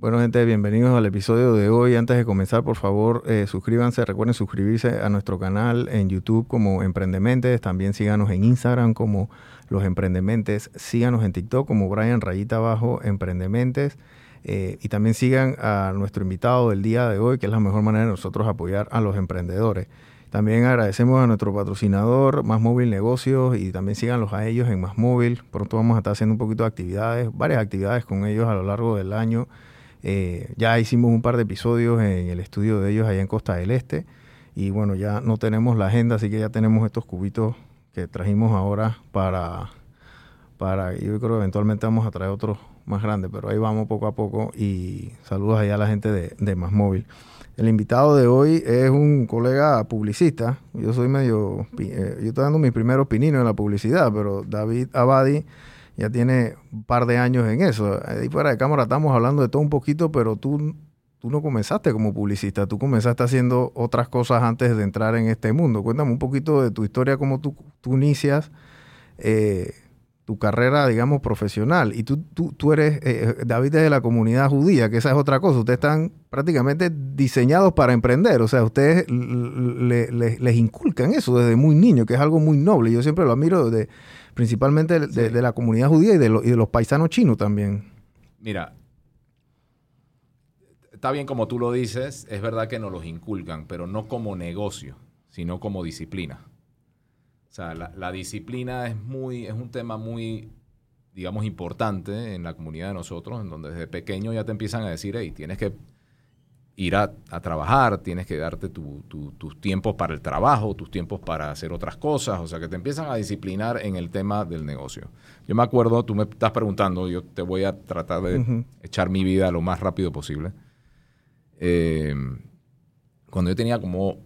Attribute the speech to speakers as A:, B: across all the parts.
A: Bueno, gente, bienvenidos al episodio de hoy. Antes de comenzar, por favor, eh, suscríbanse. Recuerden suscribirse a nuestro canal en YouTube como Emprendementes. También síganos en Instagram como Los Emprendementes. Síganos en TikTok como Brian Rayita Abajo Emprendementes. Eh, y también sigan a nuestro invitado del día de hoy, que es la mejor manera de nosotros apoyar a los emprendedores. También agradecemos a nuestro patrocinador, Más Móvil Negocios, y también síganlos a ellos en Más Móvil. Pronto vamos a estar haciendo un poquito de actividades, varias actividades con ellos a lo largo del año. Eh, ya hicimos un par de episodios en el estudio de ellos allá en Costa del Este. Y bueno, ya no tenemos la agenda, así que ya tenemos estos cubitos que trajimos ahora para, para yo creo que eventualmente vamos a traer otros más grandes, pero ahí vamos poco a poco y saludos allá a la gente de, de Más Móvil. El invitado de hoy es un colega publicista. Yo soy medio, eh, yo estoy dando mis primeros pininos en la publicidad, pero David Abadi ya tiene un par de años en eso. Ahí fuera de cámara estamos hablando de todo un poquito, pero tú, tú no comenzaste como publicista, tú comenzaste haciendo otras cosas antes de entrar en este mundo. Cuéntame un poquito de tu historia, cómo tú, tú inicias eh, tu carrera, digamos, profesional. Y tú, tú, tú eres, eh, David, de la comunidad judía, que esa es otra cosa. Ustedes están prácticamente diseñados para emprender. O sea, ustedes les inculcan eso desde muy niño, que es algo muy noble. Yo siempre lo admiro desde principalmente de, la comunidad judía y de, y de los paisanos chinos también.
B: Mira, está bien como tú lo dices, es verdad que nos los inculcan, pero no como negocio, sino como disciplina. O sea, la, disciplina es, muy, es un tema muy, digamos, importante en la comunidad de nosotros, en donde desde pequeño ya te empiezan a decir, hey, tienes que ir a, trabajar, tienes que darte tus tiempos para el trabajo, tus tiempos para hacer otras cosas, o sea, que te empiezan a disciplinar en el tema del negocio. Yo me acuerdo, tú me estás preguntando, yo te voy a tratar de echar mi vida lo más rápido posible. Eh, cuando yo tenía como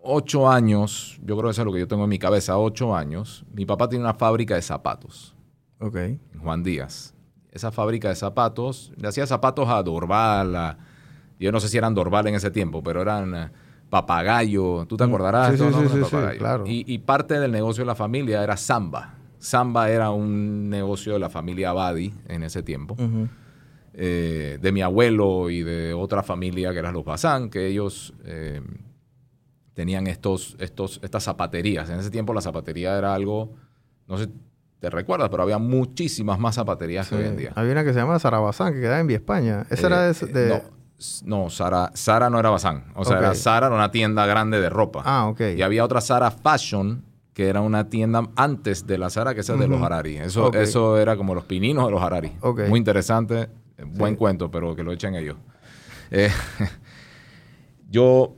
B: ocho años, yo creo que eso es lo que yo tengo en mi cabeza, ocho años, mi papá tiene una fábrica de zapatos.
A: Ok.
B: Juan Díaz. Esa fábrica de zapatos, le hacía zapatos a Dorval, a yo no sé si eran Dorval en ese tiempo, pero eran eh, papagayo. ¿Tú te mm. acordarás?
A: Sí, sí, sí, claro.
B: Y, parte del negocio de la familia era Samba. Samba era un negocio de la familia Abadi en ese tiempo. Eh, de mi abuelo y de otra familia que eran los Bazán, que ellos eh, tenían estos, estos, estas zapaterías. En ese tiempo la zapatería era algo, no sé, te recuerdas, pero había muchísimas más zapaterías que hoy en día.
A: Había una que se llama Sarabazán, que quedaba en Vía España. Esa era de...
B: No, Sara, Sara no era Bazán. O sea, era Sara era una tienda grande de ropa.
A: Ah, ok.
B: Y había otra Sara Fashion, que era una tienda antes de la Sara, que es de los Harari. Eso, eso era como los pininos de los Harari. Muy interesante, buen cuento, pero que lo echen ellos. Eh, yo,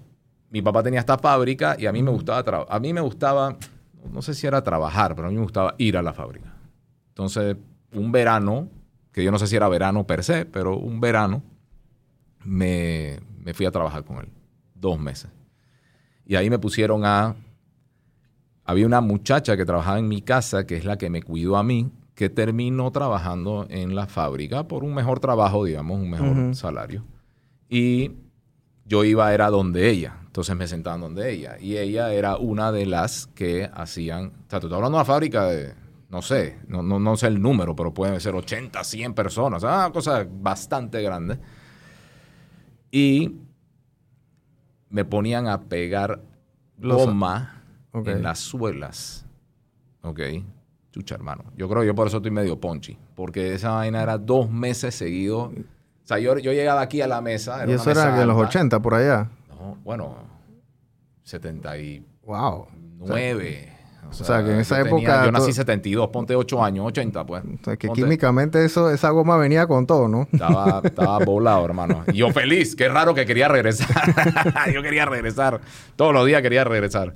B: mi papá tenía esta fábrica y a mí me gustaba, a mí me gustaba, no sé si era trabajar, pero a mí me gustaba ir a la fábrica. Entonces, un verano, que yo no sé si era verano per se, pero un verano, me, fui a trabajar con él. Dos meses. Y ahí me pusieron a... Había una muchacha que trabajaba en mi casa, que es la que me cuidó a mí, que terminó trabajando en la fábrica por un mejor trabajo, digamos, un mejor salario. Y yo iba, era donde ella. Entonces me sentaban donde ella. Y ella era una de las que hacían... O sea, tú estás hablando de una fábrica de, no sé, no, no, no sé el número, pero pueden ser 80, 100 personas. una cosa bastante grande. Y me ponían a pegar goma en las suelas. Ok. Chucha, hermano. Yo creo que yo por eso estoy medio ponchi. Porque esa vaina era dos meses seguidos. O sea, yo, yo llegaba aquí a la mesa.
A: ¿Y eso era de los 80 por allá?
B: No, bueno, 79.
A: Wow.
B: O sea, que en esa época... yo nací 72, ponte 8 años, 80 pues.
A: O sea, que químicamente eso, esa goma venía con todo, ¿no?
B: Estaba, estaba volado, hermano. Y yo feliz, qué raro que quería regresar. yo quería regresar. Todos los días quería regresar.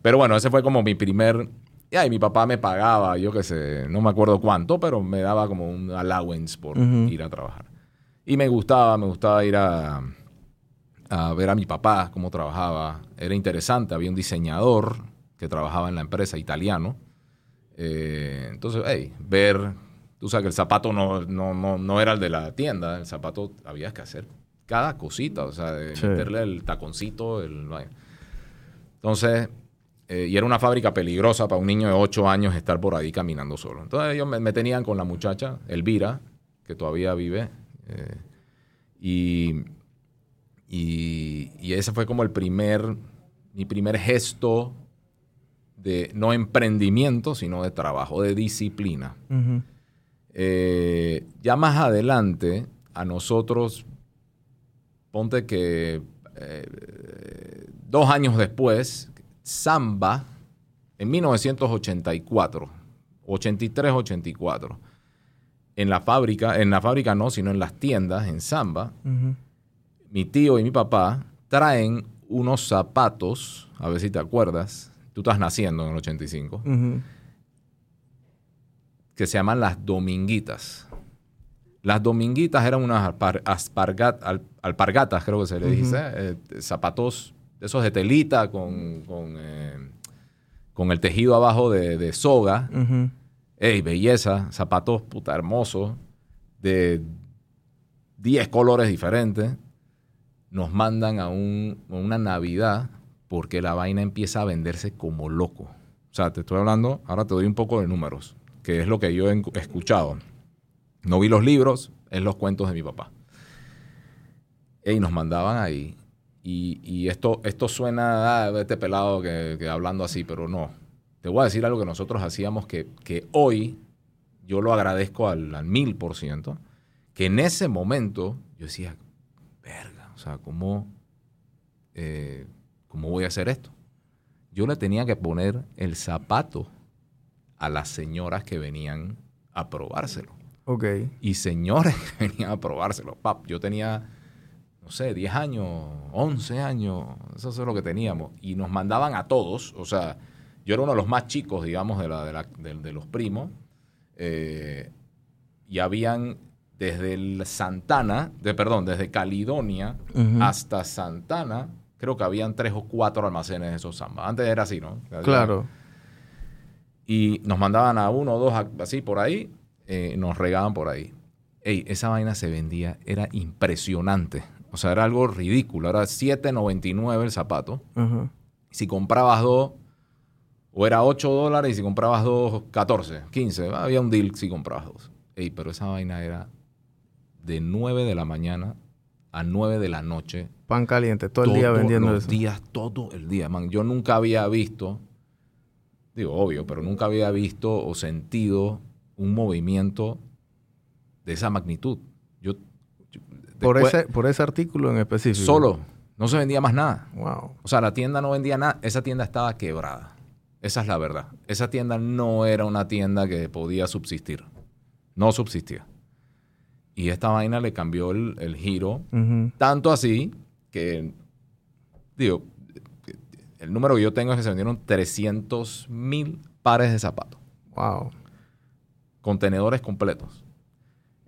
B: Pero bueno, ese fue como mi primer... Y mi papá me pagaba, yo qué sé, no me acuerdo cuánto, pero me daba como un allowance por ir a trabajar. Y me gustaba, me gustaba ir a, a ver a mi papá cómo trabajaba. Era interesante, había un diseñador que trabajaba en la empresa, italiano. Eh, entonces, hey, ver, tú sabes que el zapato no, no, no, no, era el de la tienda, el zapato había que hacer cada cosita, o sea, de meterle el taconcito, el... Entonces, eh, y era una fábrica peligrosa para un niño de 8 años estar por ahí caminando solo. Entonces ellos me, tenían con la muchacha, Elvira, que todavía vive, eh, Y, y, ese fue como el primer, mi primer gesto de no emprendimiento, sino de trabajo, de disciplina. Eh, ya más adelante, a nosotros, ponte que eh, dos años después, Samba, en 1984, 83-84, en la fábrica, en la fábrica no, sino en las tiendas, en Samba, mi tío y mi papá traen unos zapatos, a ver si te acuerdas, tú estás naciendo en el 85, que se llaman las dominguitas. Las dominguitas eran unas alpargatas, creo que se le dice, eh, zapatos de esos de telita con, con, eh, el tejido abajo de, soga. Ey, belleza, zapatos puta hermosos, de 10 colores diferentes. Nos mandan a, una Navidad porque la vaina empieza a venderse como loco. O sea, te estoy hablando, ahora te doy un poco de números, que es lo que yo he escuchado. No vi los libros, es los cuentos de mi papá. Y nos mandaban ahí. Y, esto, esto suena a este pelado que, que hablando así, pero no te voy a decir algo que nosotros hacíamos que, que hoy yo lo agradezco al, mil por ciento, que en ese momento yo decía, verga, o sea, ¿cómo, eh, ¿cómo voy a hacer esto? Yo le tenía que poner el zapato a las señoras que venían a probárselo.
A: Ok.
B: Y señores que venían a probárselo. Pap, yo tenía, no sé, 10 años, 11 años, eso es lo que teníamos. Y nos mandaban a todos, o sea, yo era uno de los más chicos, digamos, de, la, de, los primos. Eh, y habían desde el Santana, de, perdón, desde Caledonia hasta Santana, creo que habían tres o cuatro almacenes de esos zambas. Antes era así, ¿no?
A: Claro.
B: Y nos mandaban a uno o dos así por ahí, eh, nos regaban por ahí. Ey, esa vaina se vendía, era impresionante. O sea, era algo ridículo. Era 7.99 el zapato. Si comprabas dos, o era 8 dólares y si comprabas dos, 14, 15. Había un deal si comprabas dos. Ey, pero esa vaina era de 9 de la mañana a 9 de la noche.
A: Pan caliente, todo el día vendiendo
B: los días, todo el día, man. Yo nunca había visto, digo, obvio, pero nunca había visto o sentido un movimiento de esa magnitud. Yo,
A: por, ese, por ese artículo en específico.
B: Solo. No se vendía más nada.
A: Wow.
B: O sea, la tienda no vendía nada. Esa tienda estaba quebrada. Esa es la verdad. Esa tienda no era una tienda que podía subsistir. No subsistía. Y esta vaina le cambió el, giro. Tanto así que, digo, el número que yo tengo es que se vendieron 300 mil pares de zapatos.
A: Wow.
B: Contenedores completos.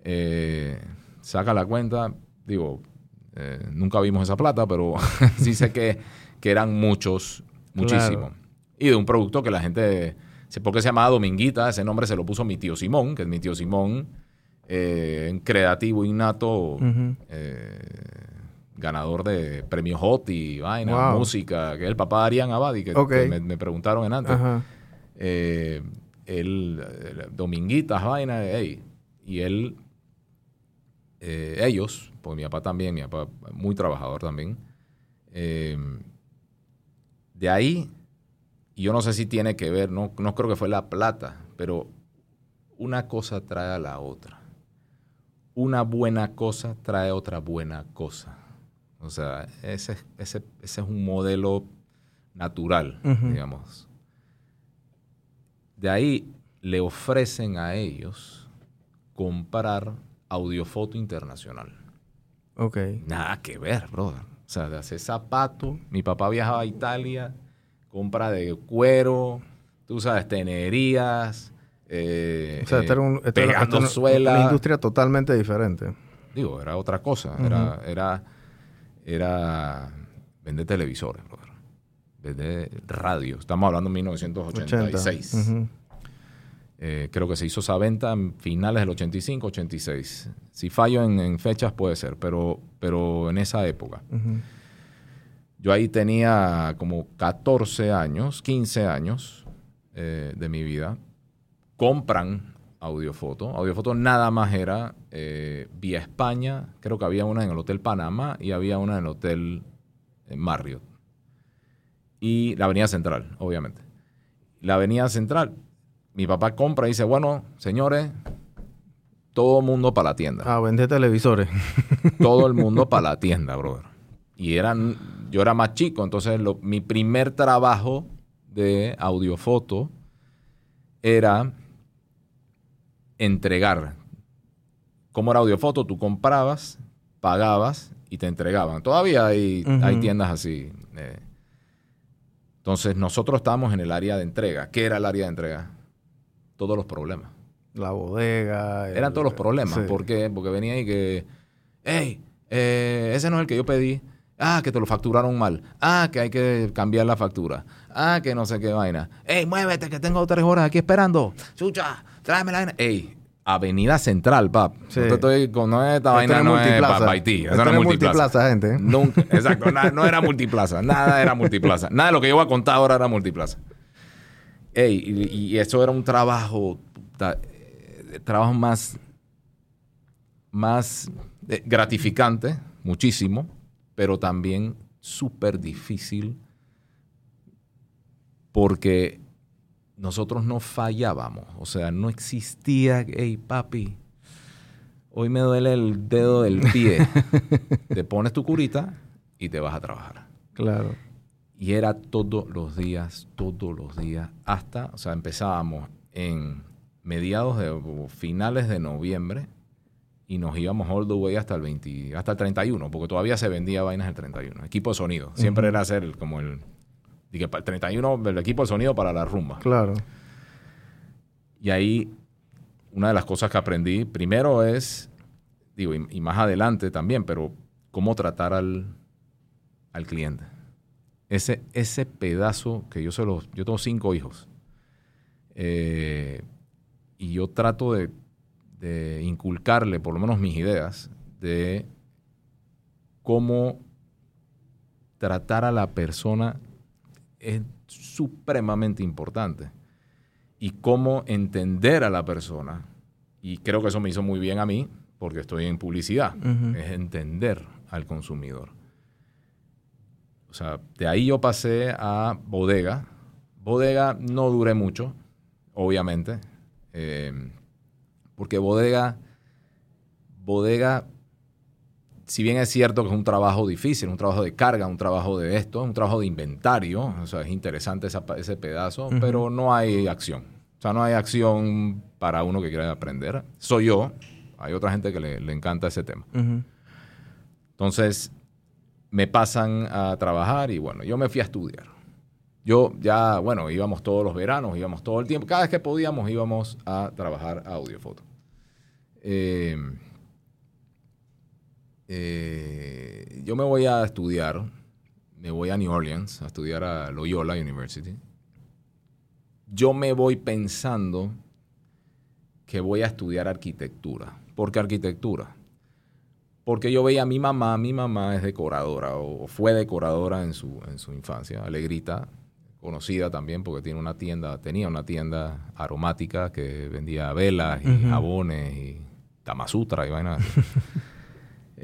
B: Eh, saca la cuenta, digo, eh, nunca vimos esa plata, pero sí sé que, que eran muchos, muchísimos y de un producto que la gente, ¿por qué se llamaba Dominguita? Ese nombre se lo puso mi tío Simón, que es mi tío Simón, eh, creativo innato, eh, ganador de premios Hot y vaina, música, que es el papá de Arián Abadi, que, me, preguntaron en antes. Eh, él, Dominguitas, vaina, y él, ellos, pues mi papá también, mi papá muy trabajador también, de ahí y yo no sé si tiene que ver, no, no creo que fue la plata, pero una cosa trae a la otra. Una buena cosa trae otra buena cosa. O sea, ese, ese, ese es un modelo natural, digamos. De ahí le ofrecen a ellos comprar audiofoto internacional.
A: Ok.
B: Nada que ver, brother. O sea, de hacer zapatos. Mi papá viajaba a Italia compra de cuero, tú sabes, tenerías, eh,
A: o sea, era, un, una, industria totalmente diferente.
B: Digo, era otra cosa. Era, era, era vender televisores, vender radio. Estamos hablando de 1986. Eh, creo que se hizo esa venta en finales del 85, 86. Si fallo en, fechas puede ser, pero, pero en esa época. Yo ahí tenía como 14 años, 15 años eh, de mi vida. Compran Audiofoto. Audiofoto nada más era eh, vía España, creo que había una en el Hotel Panamá y había una en el Hotel eh, Marriott. Y la Avenida Central, obviamente. La Avenida Central, mi papá compra y dice, bueno, señores, todo el mundo para la tienda.
A: Ah, vende televisores.
B: todo el mundo para la tienda, brother. Y eran, yo era más chico, entonces mi primer trabajo de audiofoto era entregar. Como era audiofoto, tú comprabas, pagabas y te entregaban. Todavía hay, hay tiendas así. Eh. Entonces nosotros estábamos en el área de entrega. ¿Qué era el área de entrega? Todos los problemas.
A: La bodega.
B: Eran todos los problemas. ¿Por qué? Porque venía y que, hey, eh, ese no es el que yo pedí. Ah, que te lo facturaron mal. Ah, que hay que cambiar la factura. Ah, que no sé qué vaina. Ey, muévete, que tengo tres horas aquí esperando. Chucha, tráeme la vaina. Ey, Avenida Central, pap. No te estoy con no esta vaina no es para Haití.
A: Eso no es multiplaza. gente.
B: Nunca, exacto, no era multiplaza. Nada era multiplaza. Nada de lo que yo voy a contar ahora era multiplaza. Ey, y, eso era un trabajo, eh, trabajo más, más eh, gratificante, muchísimo pero también súper difícil porque nosotros no fallábamos. O sea, no existía, hey papi, hoy me duele el dedo del pie. te pones tu curita y te vas a trabajar.
A: Claro.
B: Y era todos los días, todos los días, hasta, o sea, empezábamos en mediados de finales de noviembre y nos íbamos all the way hasta el 20, hasta el 31, porque todavía se vendía vainas el 31. Equipo de sonido. Siempre era hacer como el, dije, el 31, el equipo de sonido para la rumba.
A: Claro.
B: Y ahí, una de las cosas que aprendí, primero es, digo, y, más adelante también, pero cómo tratar al, al cliente. Ese, ese pedazo que yo se los, yo tengo cinco hijos. Eh, y yo trato de de inculcarle por lo menos mis ideas de cómo tratar a la persona es supremamente importante y cómo entender a la persona. Y creo que eso me hizo muy bien a mí, porque estoy en publicidad, es entender al consumidor. O sea, de ahí yo pasé a bodega. Bodega no duré mucho, obviamente. Eh, porque bodega, bodega, si bien es cierto que es un trabajo difícil, un trabajo de carga, un trabajo de esto, un trabajo de inventario, o sea, es interesante ese pedazo, pero no hay acción. O sea, no hay acción para uno que quiera aprender. Soy yo, hay otra gente que le, encanta ese tema. Entonces, me pasan a trabajar y bueno, yo me fui a estudiar. Yo ya, bueno, íbamos todos los veranos, íbamos todo el tiempo. Cada vez que podíamos íbamos a trabajar a audiofoto. Eh, eh, yo me voy a estudiar, me voy a New Orleans a estudiar a Loyola University. Yo me voy pensando que voy a estudiar arquitectura. ¿Por qué arquitectura? Porque yo veía a mi mamá, mi mamá es decoradora o fue decoradora en su, en su infancia, alegrita, conocida también porque tiene una tienda, tenía una tienda aromática que vendía velas y jabones y tamasutra y vainas.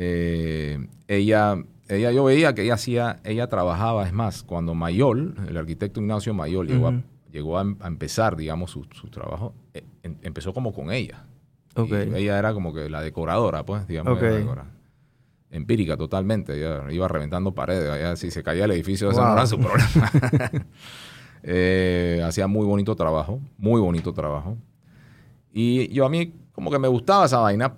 B: Eh, ella, ella, yo veía que ella hacía, ella trabajaba, es más, cuando Mayol, el arquitecto Ignacio Mayol, llegó, a, llegó a, empezar, digamos, su, trabajo, eh, em, empezó como con ella. ella era como que la decoradora, pues, digamos, empírica totalmente. Ella iba reventando paredes. si se caía el edificio, ese no era su problema. Eh, hacía muy bonito trabajo, muy bonito trabajo. Y yo a mí como que me gustaba esa vaina.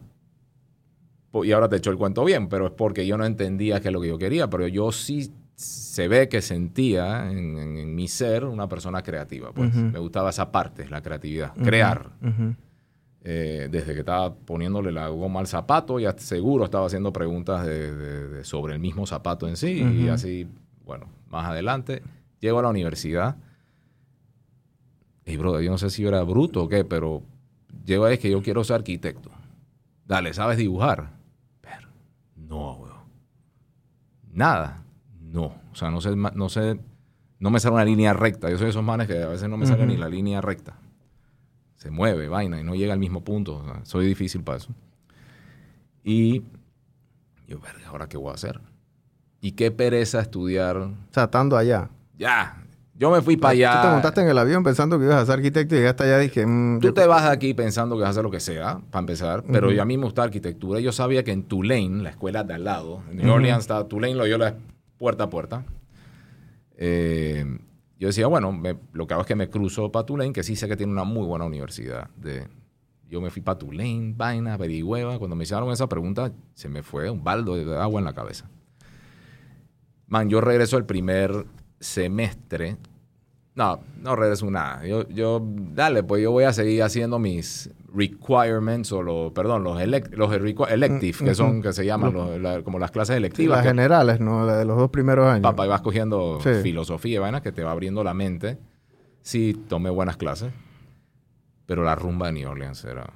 B: Y ahora te echo el cuento bien, pero es porque yo no entendía qué es lo que yo quería. Pero yo sí se ve que sentía en, mi ser una persona creativa. Pues me gustaba esa parte, la creatividad, crear. Eh, desde que estaba poniéndole la goma al zapato, ya seguro estaba haciendo preguntas de, sobre el mismo zapato en sí. Y así, bueno, más adelante, llego a la universidad. Y, bro, yo no sé si yo era bruto o qué, pero llego a es que yo quiero ser arquitecto. Dale, ¿sabes dibujar? No, weón. Nada. No. O sea, no sé, no sé, no me sale una línea recta. Yo soy de esos manes que a veces no me sale ni la línea recta se mueve, vaina, y no llega al mismo punto. soy difícil para eso. Y yo, verga, ¿ahora qué voy a hacer? Y qué pereza estudiar. O
A: sea, estando allá.
B: Ya, yo me fui para allá.
A: Tú te montaste en el avión pensando que ibas a ser arquitecto y llegaste allá y dije...
B: Mm, Tú te vas de aquí pensando que vas a hacer lo que sea, para empezar. Pero yo a mí me gusta arquitectura. Yo sabía que en Tulane, la escuela de al lado, en New Orleans, está, Tulane lo yo la puerta a puerta. Eh, yo decía, bueno, lo que hago es que me cruzo para Tulane, que sí sé que tiene una muy buena universidad. De, yo me fui para Tulane, vaina, averigüeva. Cuando me hicieron esa pregunta, se me fue un baldo de agua en la cabeza. Man, yo regreso el primer semestre no, no regreso nada. Yo, yo, dale, pues yo voy a seguir haciendo mis requirements o los, perdón, los, los electives, que son, que se llaman como las clases electivas.
A: las generales, ¿no? de los dos primeros años.
B: Papá, y vas cogiendo filosofía y vainas que te va abriendo la mente. Sí, tomé buenas clases, pero la rumba de New Orleans era...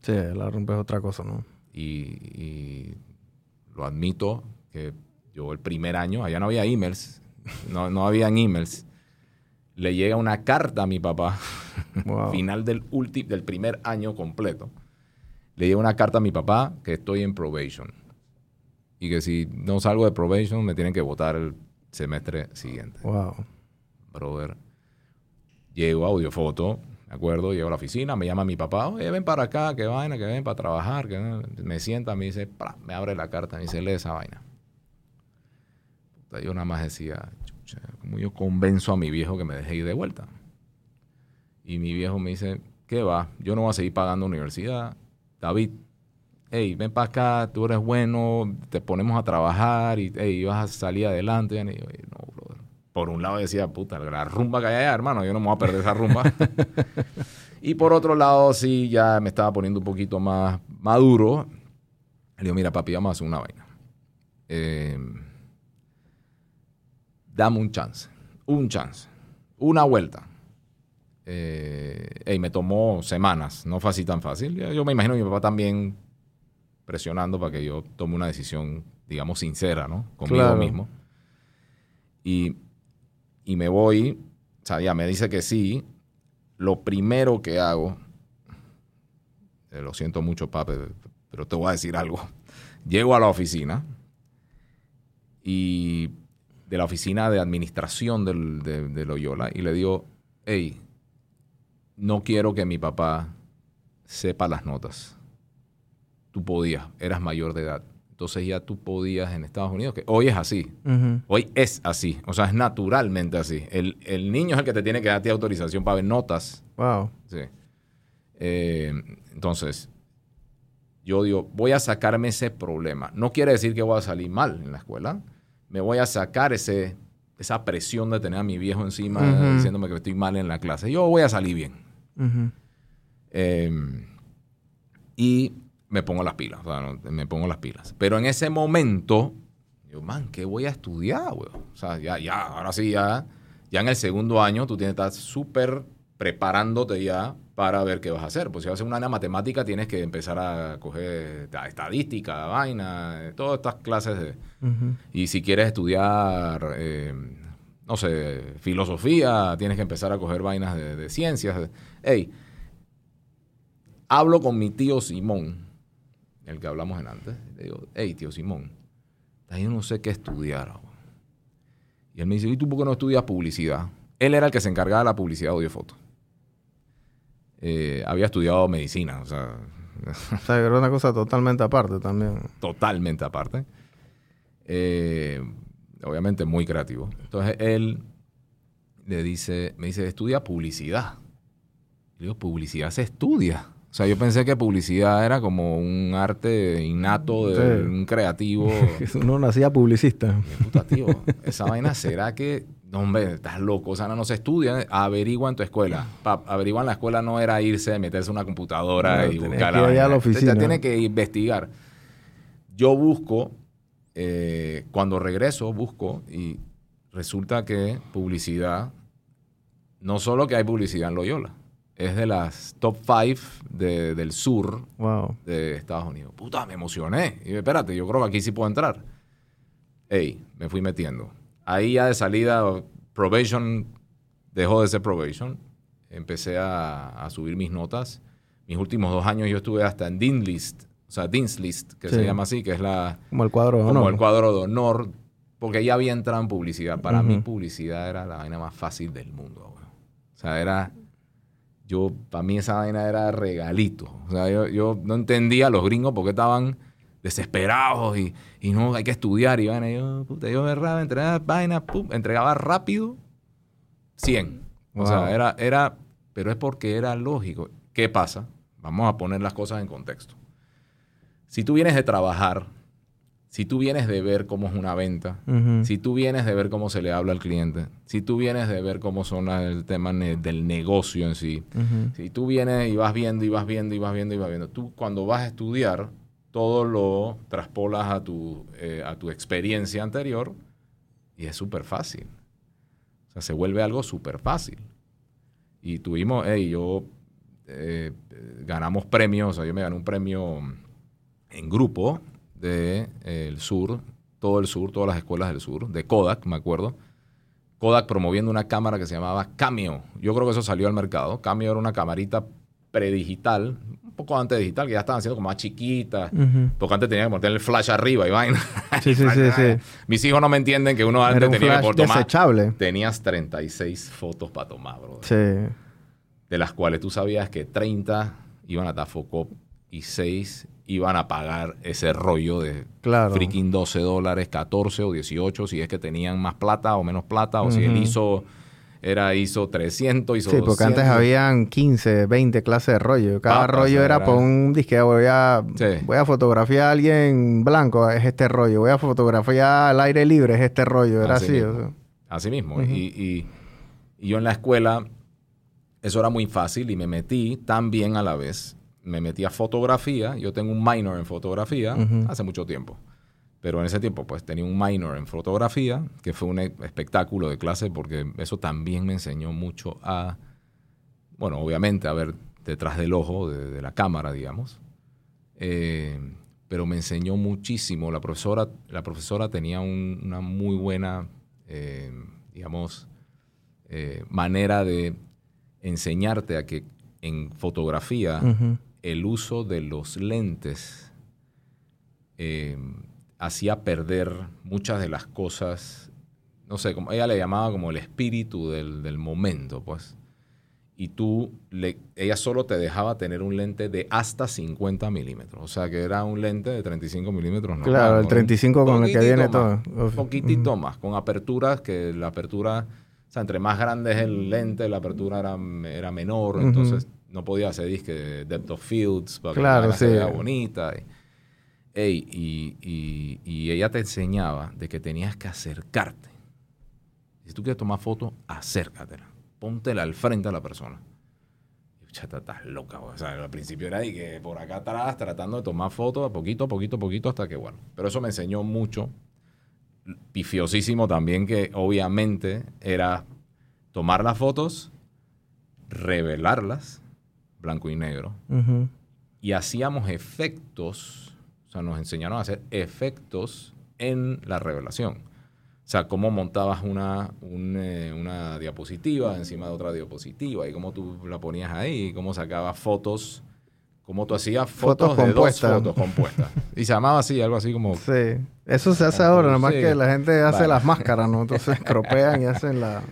A: Sí, la rumba es otra cosa, ¿no?
B: Y, y lo admito que yo el primer año, allá no había emails, no, no habían emails le llega una carta a mi papá, final del, del primer año completo. Le llega una carta a mi papá que estoy en probation. Y que si no salgo de probation, me tienen que votar el semestre siguiente.
A: Wow.
B: Brother. Llego a audiofoto, me acuerdo, llego a la oficina, me llama mi papá, oye, ven para acá, que vaina, que ven para trabajar. Que... Me sienta, me dice, me abre la carta, me dice, lee esa vaina. Yo nada más decía, como yo convenzo a mi viejo que me deje ir de vuelta. Y mi viejo me dice, ¿qué va? Yo no voy a seguir pagando universidad. David, hey, ven para acá, tú eres bueno, te ponemos a trabajar y hey, vas a salir adelante. Y yo, no, brother. Por un lado decía, puta, la rumba que hay allá, hermano, yo no me voy a perder esa rumba. y por otro lado, sí, ya me estaba poniendo un poquito más maduro. Le digo, mira, papi, vamos a hacer una vaina. Eh, dame un chance, un chance, una vuelta. Eh, me tomó semanas, no fue así tan fácil. Yo, me imagino a mi papá también presionando para que yo tome una decisión, digamos, sincera, ¿no? Conmigo mismo. Y, y, me voy, o sea, ya me dice que sí. Lo primero que hago, eh, lo siento mucho, papi, pero te voy a decir algo. Llego a la oficina y de la oficina de administración del, de, Loyola y le digo, hey, no quiero que mi papá sepa las notas. Tú podías, eras mayor de edad. Entonces ya tú podías en Estados Unidos, que hoy es así. Hoy es así. O sea, es naturalmente así. El, niño es el que te tiene que darte autorización para ver notas.
A: Wow.
B: Sí. Eh, entonces, yo digo, voy a sacarme ese problema. No quiere decir que voy a salir mal en la escuela me voy a sacar ese, esa presión de tener a mi viejo encima diciéndome que estoy mal en la clase. Yo voy a salir bien. Em, y me pongo las pilas, me pongo las pilas. Pero en ese momento, yo, man, ¿qué voy a estudiar, güey? O sea, ya, ya, ahora sí, ya, ya en el segundo año tú tienes que estar súper preparándote ya para ver qué vas a hacer. Pues si vas a hacer una matemática, tienes que empezar a coger estadística, vaina, todas estas clases. De, Y si quieres estudiar, eh, no sé, filosofía, tienes que empezar a coger vainas de, ciencias. Hey, hablo con mi tío Simón, el que hablamos en antes. Le digo, hey, tío Simón, yo no sé qué estudiar. Y él me dice, ¿y tú por qué no estudias publicidad? Él era el que se encargaba de la publicidad de audiofoto. Eh, había estudiado medicina. O sea,
A: o sea, era una cosa totalmente aparte también.
B: Totalmente aparte. Eh, obviamente muy creativo. Entonces él le dice, me dice, estudia publicidad. Le digo, publicidad se estudia. O sea, yo pensé que publicidad era como un arte innato de un creativo.
A: Uno nacía publicista.
B: Puta, tío, esa vaina será que no, hombre, estás loco. O sea, no, se estudia. Averigua en tu escuela. averigua en la escuela no era irse, meterse en una computadora y buscar
A: la, la oficina.
B: tiene que investigar. Yo busco, eh, cuando regreso, busco y resulta que publicidad, no solo que hay publicidad en Loyola, es de las top five del sur de Estados Unidos. Puta, me emocioné. Y espérate, yo creo que aquí sí puedo entrar. Ey, me fui metiendo Ahí ya de salida, probation dejó de ser probation. empecé a, subir mis notas. Mis últimos dos años yo estuve hasta en Dean List, o sea, Dean's List, que se llama así, que es la...
A: Como el cuadro de honor.
B: Como el cuadro de honor, porque ya había entrado en publicidad. Para mí publicidad era la vaina más fácil del mundo. O sea, era... Yo, para mí esa vaina era regalito. O sea, yo, yo no entendía a los gringos porque estaban desesperados y, y, no, hay que estudiar. Y vaina, yo, puta, yo agarraba, entregaba vaina, pum, entregaba rápido 100. O sea, era, era, pero es porque era lógico. ¿Qué pasa? Vamos a poner las cosas en contexto. Si tú vienes de trabajar, si tú vienes de ver cómo es una venta, si tú vienes de ver cómo se le habla al cliente, si tú vienes de ver cómo son el tema del negocio en sí, si tú vienes y vas viendo y vas viendo y vas viendo y vas viendo, tú cuando vas a estudiar, todo lo traspolas a tu, eh, a tu experiencia anterior y es súper fácil. O sea, se vuelve algo súper fácil. Y tuvimos, hey, yo eh, ganamos premios, o sea, yo me gané un premio en grupo del de, el sur, todo el sur, todas las escuelas del sur, de Kodak, me acuerdo. Kodak promoviendo una cámara que se llamaba Cameo. Yo creo que eso salió al mercado. Cameo era una camarita predigital, un poco antes digital, que ya estaban haciendo como más chiquitas, porque antes tenía que poner el flash arriba y vaina.
A: Sí, sí, sí, sí,
B: Mis hijos no me entienden que uno antes tenía
A: por tomar. desechable.
B: Tenías 36 fotos para tomar, bro.
A: Sí.
B: De las cuales tú sabías que 30 iban a dar foco y 6 iban a pagar ese rollo de freaking 12 dólares, 14 o 18, si es que tenían más plata o menos plata, o si él hizo era ISO 300, ISO
A: Sí, porque antes habían 15, 20 clases de rollo. Cada rollo era por un disque. Voy a, voy a fotografiar a alguien blanco, es este rollo. Voy a fotografiar al aire libre, es este rollo. Era así.
B: Así mismo. y, yo en la escuela, eso era muy fácil y me metí también a la vez. Me metí a fotografía. Yo tengo un minor en fotografía hace mucho tiempo. Pero en ese tiempo, pues tenía un minor en fotografía, que fue un espectáculo de clase, porque eso también me enseñó mucho a, bueno, obviamente a ver detrás del ojo de, la cámara, digamos. Eh, pero me enseñó muchísimo. La profesora, la profesora tenía una muy buena, eh, digamos, eh, manera de enseñarte a que en fotografía el uso de los lentes hacía perder muchas de las cosas, no sé, como ella le llamaba como el espíritu del, momento, pues. Y tú, le, ella solo te dejaba tener un lente de hasta 50 milímetros. O sea, que era un lente de 35 milímetros.
A: claro, el 35 con el que viene todo.
B: Un poquitito más, con aperturas que la apertura, o sea, entre más grande es el lente, la apertura era, era menor. Entonces, no podía hacer disque depth of fields para
A: claro, que
B: sea bonita. Y, y, ella te enseñaba de que tenías que acercarte. Si tú quieres tomar fotos, acércatela. Póntela al frente a la persona. Y chata, estás loca. O sea, al principio era de que por acá atrás tratando de tomar fotos, a poquito, poquito, poquito, hasta que bueno. Pero eso me enseñó mucho. Pifiosísimo también, que obviamente era tomar las fotos, revelarlas, blanco y negro. Y hacíamos efectos sea, nos enseñaron a hacer efectos en la revelación. O sea, cómo montabas una, eh, una diapositiva encima de otra diapositiva y cómo tú la ponías ahí, y cómo sacabas fotos, cómo tú hacías fotos, de dos fotos compuestas. y se llamaba así, algo así como...
A: Sí, eso se hace ahora, nada más que la gente hace las máscaras, ¿no? Entonces cropean y hacen la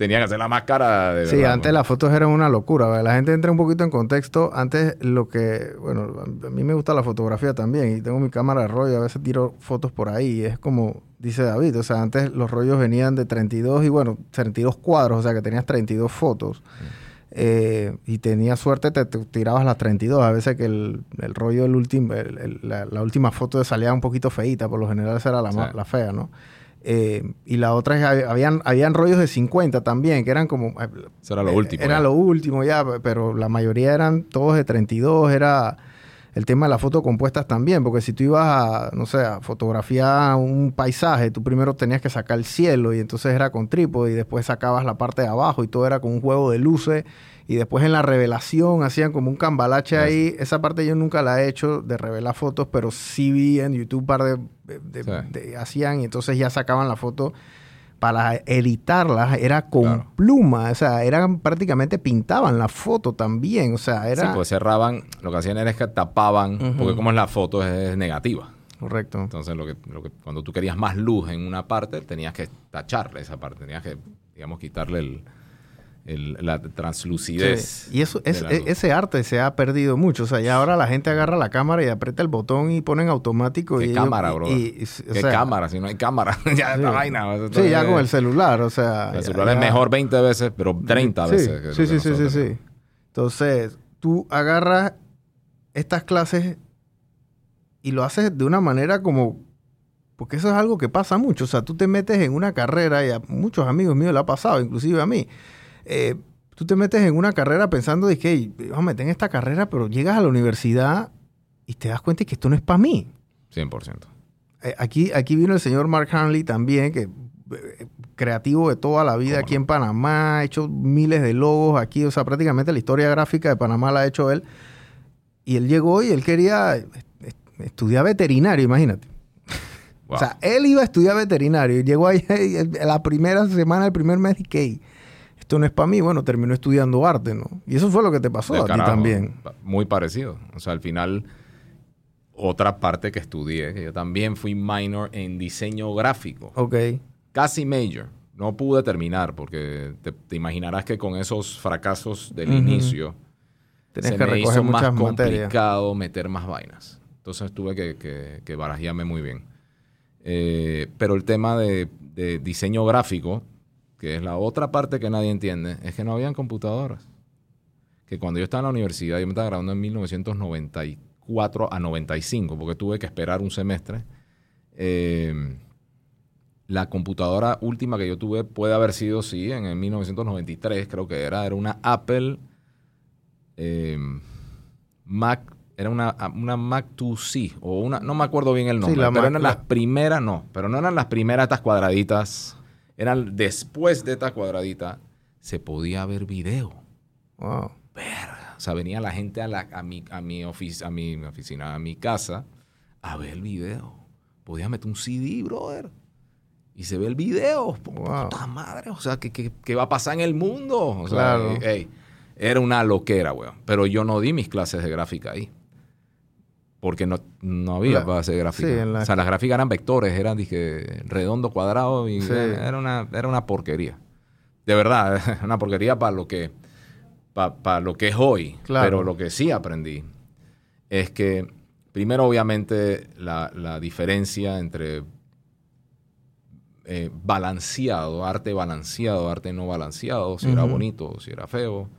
B: tenía que hacer la máscara de
A: Sí, antes las fotos eran una locura. La gente entra un poquito en contexto. Antes lo que, bueno, a mí me gusta la fotografía también y tengo mi cámara de rollo, a veces tiro fotos por ahí y es como dice David, o sea, antes los rollos venían de 32 y bueno, 32 cuadros, o sea que tenías 32 fotos. Eh, y tenías suerte, te, tirabas las 32. A veces que el, rollo, el último, la, última foto salía un poquito feita, por lo general esa era la, la fea, ¿no? Eh, y la otra es, habían, habían rollos de 50 también, que eran como... Eh,
B: Eso era lo último.
A: Era lo último ya, pero la mayoría eran todos de 32, era el tema de las fotos compuestas también, porque si tú ibas a, no sé, a fotografiar un paisaje, tú primero tenías que sacar el cielo y entonces era con trípode y después sacabas la parte de abajo y todo era con un juego de luces y después en la revelación hacían como un cambalache ahí. Esa parte yo nunca la he hecho de revelar fotos, pero sí vi en YouTube un par de, hacían y entonces ya sacaban la foto para editarlas era con pluma, o sea, eran prácticamente pintaban la foto también, o sea, era... Sí,
B: pues cerraban, lo que hacían era que tapaban, porque como es la foto es, negativa.
A: Correcto.
B: Entonces, lo que, lo que, cuando tú querías más luz en una parte, tenías que tacharle esa parte, tenías que, digamos, quitarle el, la translucidez.
A: Y eso, es, e, ese arte se ha perdido mucho. O sea, ya ahora la gente agarra la cámara y aprieta el botón y pone en automático.
B: ¿Qué cámara, bro? ¿Qué cámara? Si no hay cámara, ya
A: sí,
B: esta vaina.
A: Sí, ya con el celular, o sea.
B: El celular es mejor 20 veces, pero 30 veces.
A: sí, sí, sí, sí, sí. Entonces, tú agarras estas clases y lo haces de una manera como porque eso es algo que pasa mucho. O sea, tú te metes en una carrera y a muchos amigos míos le ha pasado, inclusive a mí. Eh, tú te metes en una carrera pensando de que vamos a meter en esta carrera, pero llegas a la universidad y te das cuenta que esto no es para mí.
B: 100%.
A: Eh, aquí, aquí vino el señor Mark Hanley también, que eh, creativo de toda la vida aquí en Panamá, ha hecho miles de logos aquí, o sea, prácticamente la historia gráfica de Panamá la ha hecho él. Y él llegó y él quería estudiar veterinario, imagínate. O sea, él iba a estudiar veterinario y llegó ahí la primera semana, el primer mes y que esto no es para mí, bueno, terminó estudiando arte, ¿no? Y eso fue lo que te pasó a ti también.
B: Muy parecido. O sea, al final, otra parte que estudié, que yo también fui minor en diseño gráfico.
A: Ok.
B: Casi major. No pude terminar porque te, imaginarás que con esos fracasos del inicio se que me hizo más complicado meter más vainas. Entonces tuve que, que, que barajearme muy bien. Eh, pero el tema de, de diseño gráfico que es la otra parte que nadie entiende, es que no habían computadoras. Que cuando yo estaba en la universidad, yo me estaba graduando en 1994 a 95, porque tuve que esperar un semestre. Eh, la computadora última que yo tuve puede haber sido, sí, en, 1993, creo que era, era una Apple eh, Mac, era una, una Mac 2C, o una, no me acuerdo bien el nombre, pero eran las primeras, no, pero no eran las primeras estas cuadraditas eran después de esta cuadradita, se podía ver video.
A: Wow.
B: Verga. O sea, venía la gente a, la, a, mi, a, mi a mi oficina, a mi casa, a ver el video. Podía meter un CD, brother. Y se ve el video. Wow. Puta madre. O sea, ¿qué, ¿qué, va a pasar en el mundo? O sea, claro. era una loquera, weón. Pero yo no di mis clases de gráfica ahí porque no, no había base gráfica. O sea, las gráficas eran vectores, eran dije, redondo, cuadrado, y era, una, era una porquería. De verdad, una porquería para lo que, para, lo que es hoy. Pero lo que sí aprendí es que, primero, obviamente, la, diferencia entre eh, balanceado, arte balanceado, arte no balanceado, si era bonito, si era feo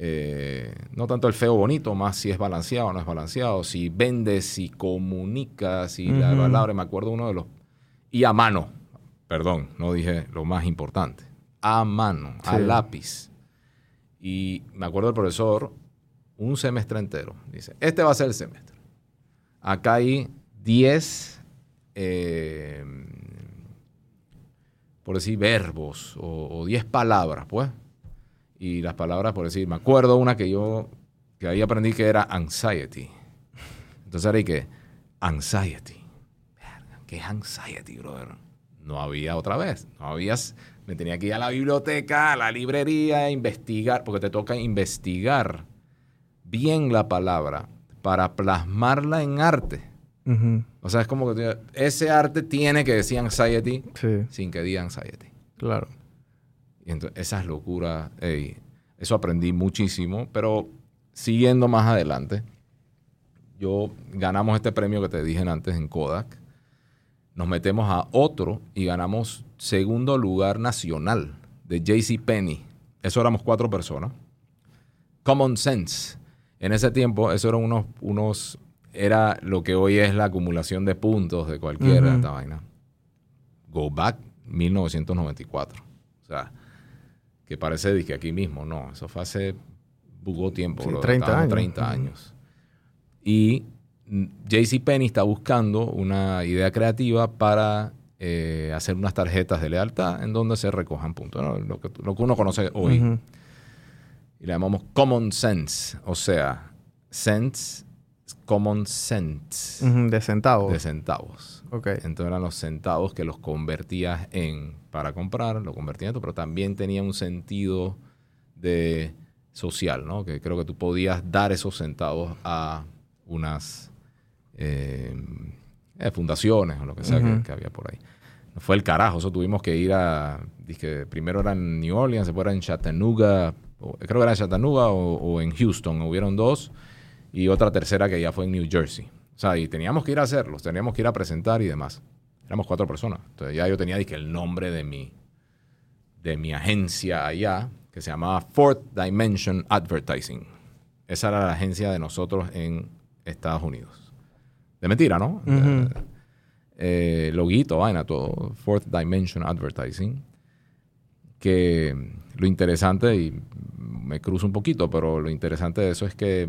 B: eh, no tanto el feo bonito, más si es balanceado o no es balanceado, si vende, si comunica, si la palabra, me acuerdo uno de los... Y a mano, perdón, no dije lo más importante, a mano, a lápiz. Y me acuerdo del profesor, un semestre entero, dice, este va a ser el semestre. Acá hay 10, eh, por decir, verbos o 10 palabras, pues y las palabras, por decir, me acuerdo una que yo, que ahí aprendí que era anxiety. Entonces era que, anxiety. ¿Qué es anxiety, brother? No había otra vez. No habías, me tenía que ir a la biblioteca, a la librería, a investigar, porque te toca investigar bien la palabra para plasmarla en arte. O sea, es como que ese arte tiene que decir anxiety sin que diga anxiety.
A: Claro.
B: Y entonces, esas locuras, eso aprendí muchísimo, pero siguiendo más adelante, yo ganamos este premio que te dije antes en Kodak, nos metemos a otro y ganamos segundo lugar nacional de JC Penny. Eso éramos cuatro personas. Common Sense. En ese tiempo, eso eran unos, unos, era lo que hoy es la acumulación de puntos de cualquiera esta vaina. Go back 1994. O sea, que parece que aquí mismo, no, eso fue hace bugo tiempo,
A: 30 años.
B: 30 años. Y JC Penny está buscando una idea creativa para eh, hacer unas tarjetas de lealtad en donde se recojan puntos, lo, que, lo, que, uno conoce hoy. Y le llamamos common sense, o sea, sense, common cents.
A: de centavos.
B: De centavos. Okay. Entonces eran los centavos que los convertías en, para comprar, lo convertías en esto, pero también tenía un sentido de social, ¿no? Que creo que tú podías dar esos centavos a unas eh, eh, fundaciones o lo que sea que, había por ahí. Fue el carajo, eso tuvimos que ir a, dije, primero era en New Orleans, después era en Chattanooga, creo que era en Chattanooga o, en Houston, hubieron dos, y otra tercera que ya fue en New Jersey. O sea, y teníamos que ir a hacerlos, teníamos que ir a presentar y demás. Éramos cuatro personas. Entonces ya yo tenía dije, el nombre de mi, de mi agencia allá, que se llamaba Fourth Dimension Advertising. Esa era la agencia de nosotros en Estados Unidos. De mentira, ¿no? Eh, loguito, vaina, todo. Fourth Dimension Advertising. Que lo interesante, y me cruzo un poquito, pero lo interesante de eso es que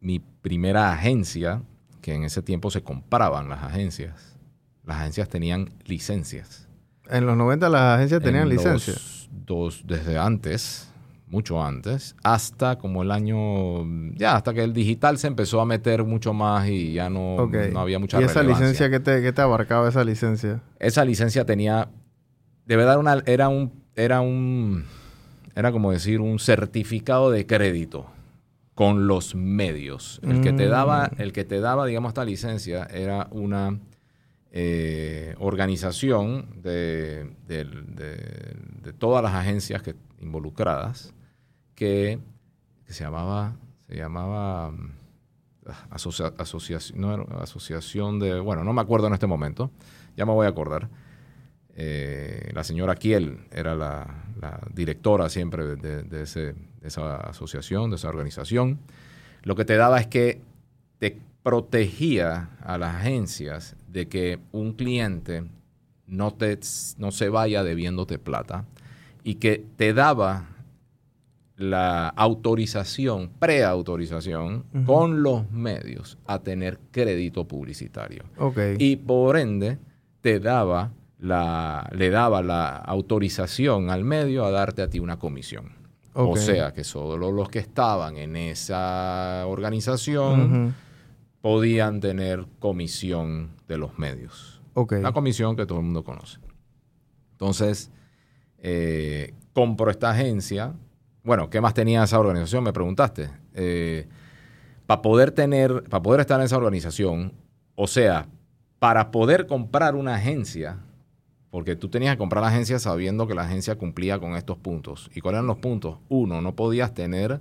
B: mi primera agencia, que en ese tiempo se compraban las agencias, las agencias tenían licencias.
A: En los 90 las agencias tenían licencias.
B: Dos, desde antes, mucho antes, hasta como el año, ya hasta que el digital se empezó a meter mucho más y ya no, no había mucha
A: ¿Y esa licencia qué te, qué te abarcaba esa licencia?
B: Esa licencia tenía, de verdad, una, era un, era un, era como decir un certificado de crédito con los medios. El que te daba, mm. el que te daba, digamos, esta licencia era una eh, organización de, de, todas las agencias que, involucradas que, se llamaba, se llamaba ah, asociación, no, asociación de, bueno, no me acuerdo en este momento, ya me voy a acordar. Eh, la señora Kiel era la, directora siempre de, esa asociación, de esa organización. Lo que te daba es que te protegía a las agencias de que un cliente no, te, no se vaya debiéndote plata y que te daba la autorización, preautorización con los medios a tener crédito publicitario. Y por ende te daba la, le daba la autorización al medio a darte a ti una comisión. O sea que solo los que estaban en esa organización podían tener comisión de los medios. La comisión que todo el mundo conoce. Entonces, eh, compro esta agencia, bueno, ¿qué más tenía esa organización? Me preguntaste. Eh, para poder tener, para poder estar en esa organización, o sea, para poder comprar una agencia, porque tú tenías que comprar la agencia sabiendo que la agencia cumplía con estos puntos. ¿Y cuáles eran los puntos? Uno, no podías tener,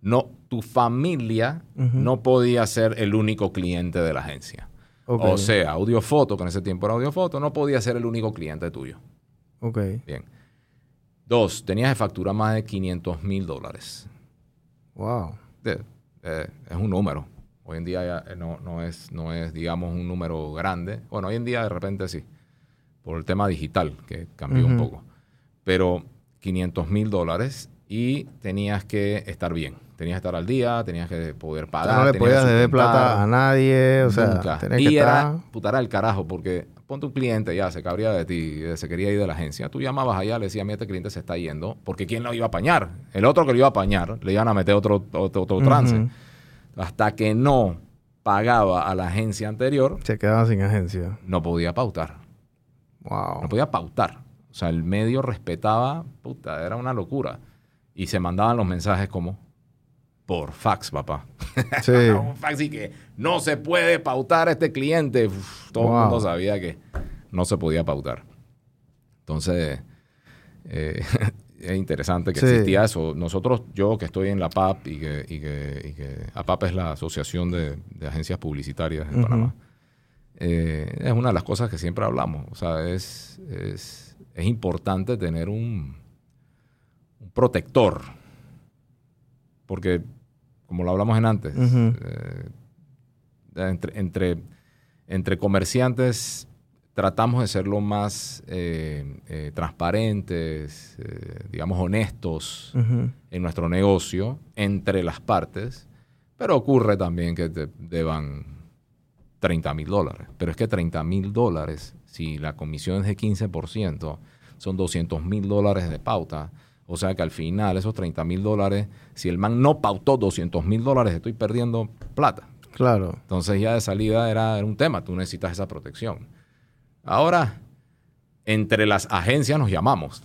B: no, tu familia no podía ser el único cliente de la agencia. O sea, Audiofoto, que en ese tiempo era Audiofoto, no podía ser el único cliente tuyo.
A: Ok.
B: Bien. Dos, tenías de factura más de 500 mil dólares.
A: Wow.
B: Eh, es un número. Hoy en día ya eh, no, es, no es, digamos, un número grande. Bueno, hoy en día de repente sí, por el tema digital, que cambió un poco. Pero 500 mil dólares y tenías que estar bien. Tenías que estar al día, tenías que poder pagar.
A: no le podías deber plata a nadie, o sea,
B: y que era putar al carajo, porque ponte un cliente ya, se cabría de ti, se quería ir de la agencia. Tú llamabas allá, le decías, mira, este cliente se está yendo, porque ¿quién lo iba a apañar? El otro que lo iba a apañar, le iban a meter otro, otro, trance. Hasta que no pagaba a la agencia anterior.
A: Se quedaba sin agencia.
B: No podía pautar.
A: Wow.
B: No podía pautar. O sea, el medio respetaba, puta, era una locura. Y se mandaban los mensajes como, por fax, papá. Sí. un fax y que no se puede pautar a este cliente. todo el mundo sabía que no se podía pautar. Entonces, eh, es interesante que existía eso. Nosotros, yo que estoy en la PAP y que, y que, APAP es la Asociación de, Agencias Publicitarias de Panamá, eh, es una de las cosas que siempre hablamos. O sea, es, es, es importante tener un, un protector. Porque como lo hablamos en antes, eh, entre, entre, comerciantes tratamos de ser lo más eh, eh, transparentes, digamos honestos en nuestro negocio entre las partes, pero ocurre también que te deban 30 mil dólares. Pero es que 30 mil dólares, si la comisión es de 15%, son 200 mil dólares de pauta O sea que al final esos 30 mil dólares, si el man no pautó 200 mil dólares, estoy perdiendo plata.
A: Claro.
B: Entonces ya de salida era, un tema, tú necesitas esa protección. Ahora, entre las agencias nos llamamos.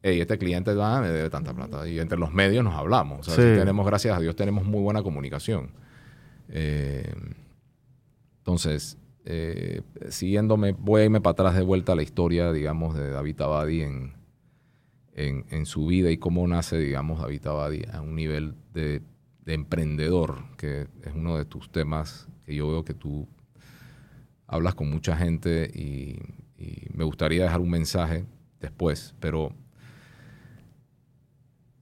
B: Hey, este cliente me debe tanta plata. Y entre los medios nos hablamos. O sea, tenemos, gracias a Dios, tenemos muy buena comunicación. Eh, entonces, eh, siguiéndome, voy a irme para atrás de vuelta a la historia, digamos, de David Abadi en, en, su vida y cómo nace, digamos, David Abadi a un nivel de, emprendedor, que es uno de tus temas que yo veo que tú hablas con mucha gente y, me gustaría dejar un mensaje después, pero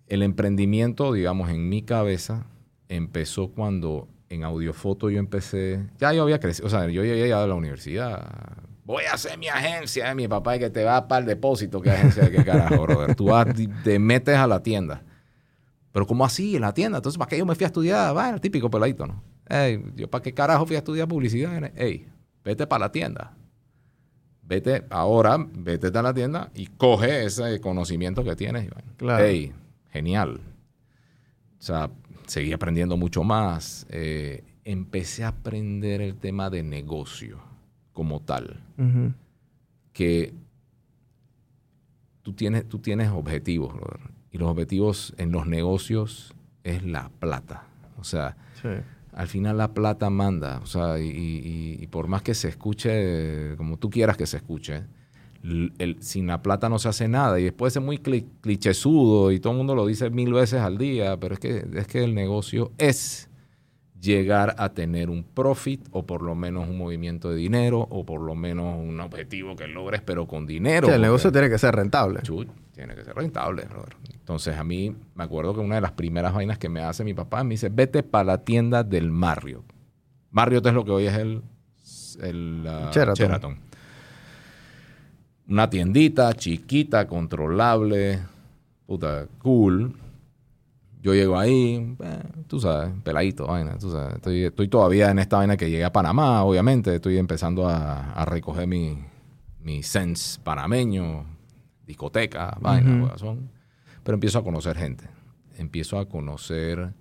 B: el emprendimiento, digamos, en mi cabeza empezó cuando en audiofoto yo empecé, ya yo había crecido, o sea, yo ya había llegado a la universidad, voy a hacer mi agencia de mi papá y que te va para el depósito. ¿Qué agencia de qué carajo, brother? Tú vas, te metes a la tienda. Pero ¿cómo así? En la tienda. Entonces, ¿para qué yo me fui a estudiar? Va, el típico peladito, ¿no? Ey, ¿yo para qué carajo fui a estudiar publicidad? Ey, vete para la tienda. Vete ahora, vete a la tienda y coge ese conocimiento que tienes. Claro. Ey, genial. O sea, seguí aprendiendo mucho más. Eh, empecé a aprender el tema de negocio como tal. Que tú tienes, tú tienes objetivos, Y los objetivos en los negocios es la plata. O sea, al final la plata manda. O sea, y, por más que se escuche como tú quieras que se escuche, el, sin la plata no se hace nada. Y después es muy clichésudo y todo el mundo lo dice mil veces al día, pero es que, es que el negocio es llegar a tener un profit o por lo menos un movimiento de dinero o por lo menos un objetivo que logres, pero con dinero.
A: el negocio tiene que ser rentable.
B: tiene que ser rentable, Entonces a mí me acuerdo que una de las primeras vainas que me hace mi papá me dice, vete para la tienda del Marriott. Marriott es lo que hoy es el, el uh, Una tiendita chiquita, controlable, puta, cool yo llego ahí, eh, tú sabes, peladito, vaina, tú sabes. Estoy, todavía en esta vaina que llegué a Panamá, obviamente. Estoy empezando a, recoger mi, mi sense panameño, discoteca, vaina, corazón. Pero empiezo a conocer gente. Empiezo a conocer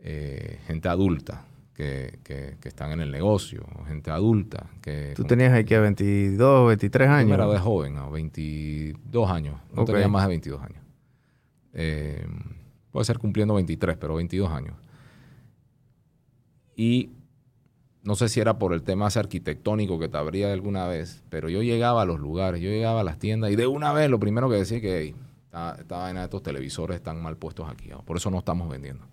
B: eh, gente adulta que, que, están en el negocio, gente adulta. Que,
A: ¿Tú tenías aquí a 22, 23 años? Yo
B: era de joven, a 22 años. No tenía más de 22 años. Eh, puede ser cumpliendo 23, pero 22 años. Y no sé si era por el tema arquitectónico que te abría alguna vez, pero yo llegaba a los lugares, yo llegaba a las tiendas y de una vez lo primero que decía es que esta, vaina de estos televisores están mal puestos aquí, por eso no estamos vendiendo.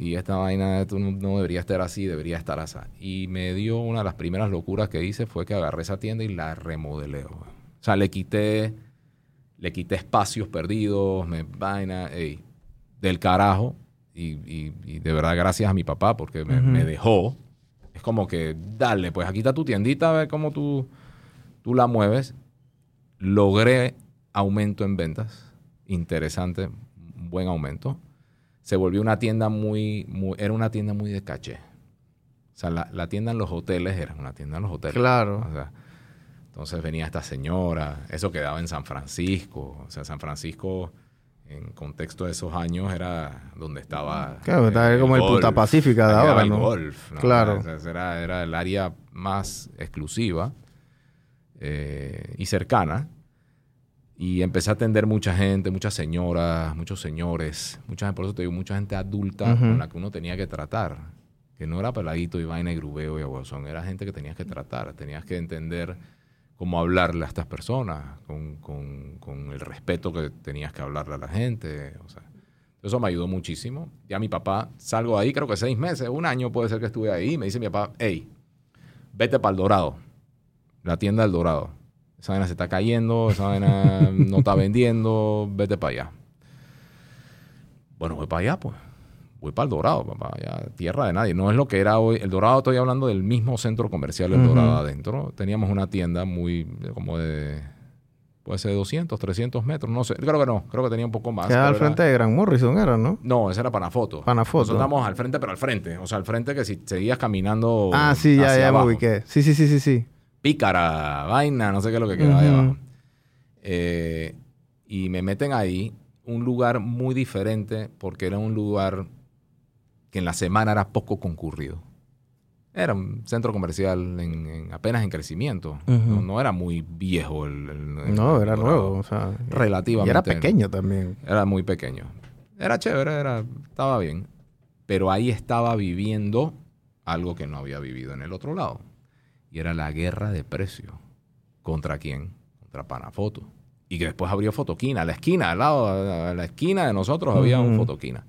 B: Y esta vaina esto no, debería estar así, debería estar así. Y me dio una de las primeras locuras que hice fue que agarré esa tienda y la remodelé. O sea, le quité, le quité espacios perdidos, me vaina, ey, del carajo. Y, de verdad, gracias a mi papá porque me, dejó. Es como que, dale, pues aquí está tu tiendita, a ver cómo tú, tú la mueves. Logré aumento en ventas. Interesante, buen aumento. Se volvió una tienda muy, muy era una tienda muy de caché. O sea, la, tienda en los hoteles era una tienda en los hoteles.
A: Claro.
B: entonces venía esta señora, eso quedaba en San Francisco. O sea, San Francisco en contexto de esos años era donde estaba.
A: Claro, estaba como el Punta Pacífica de ahora,
B: ¿no? golf, Claro. era, era, el área más exclusiva eh, y cercana. Y empecé a atender mucha gente, muchas señoras, muchos señores, mucha por eso te digo, mucha gente adulta con la que uno tenía que tratar. Que no era peladito y vaina y grubeo y aguazón, era gente que tenías que tratar, tenías que entender cómo hablarle a estas personas, con, el respeto que tenías que hablarle a la gente. O sea, eso me ayudó muchísimo. Ya mi papá, salgo ahí creo que seis meses, un año puede ser que estuve ahí. Me dice mi papá, hey, vete para el Dorado, la tienda del Dorado. Esa vaina se está cayendo, esa vaina no está vendiendo, vete para allá. Bueno, voy para allá, pues voy para el Dorado, papá, ya tierra de nadie. No es lo que era hoy. El Dorado, estoy hablando del mismo centro comercial, el Dorado adentro. Teníamos una tienda muy, como de, puede ser 200, 300 metros, no sé. Creo que no, creo que tenía un poco más.
A: Era al frente de Gran Morrison, ¿era, no?
B: No, ese era Panafoto.
A: Panafoto.
B: Nosotros estábamos al frente, pero al frente. O sea, al frente que si seguías caminando.
A: Ah, sí, ya, ya me ubiqué. Sí, sí, sí, sí, sí.
B: Pícara, vaina, no sé qué es lo que queda ahí abajo. Eh, y me meten ahí un lugar muy diferente porque era un lugar que en la semana era poco concurrido. Era un centro comercial en, apenas en crecimiento. no, era muy viejo el...
A: no, era nuevo. O sea,
B: relativamente. Y
A: era pequeño también.
B: Era muy pequeño. Era chévere, era, estaba bien. Pero ahí estaba viviendo algo que no había vivido en el otro lado. Y era la guerra de precios. ¿Contra quién? Contra Panafoto. Y que después abrió Fotoquina. A la esquina, al lado, a la esquina de nosotros había un Fotoquina.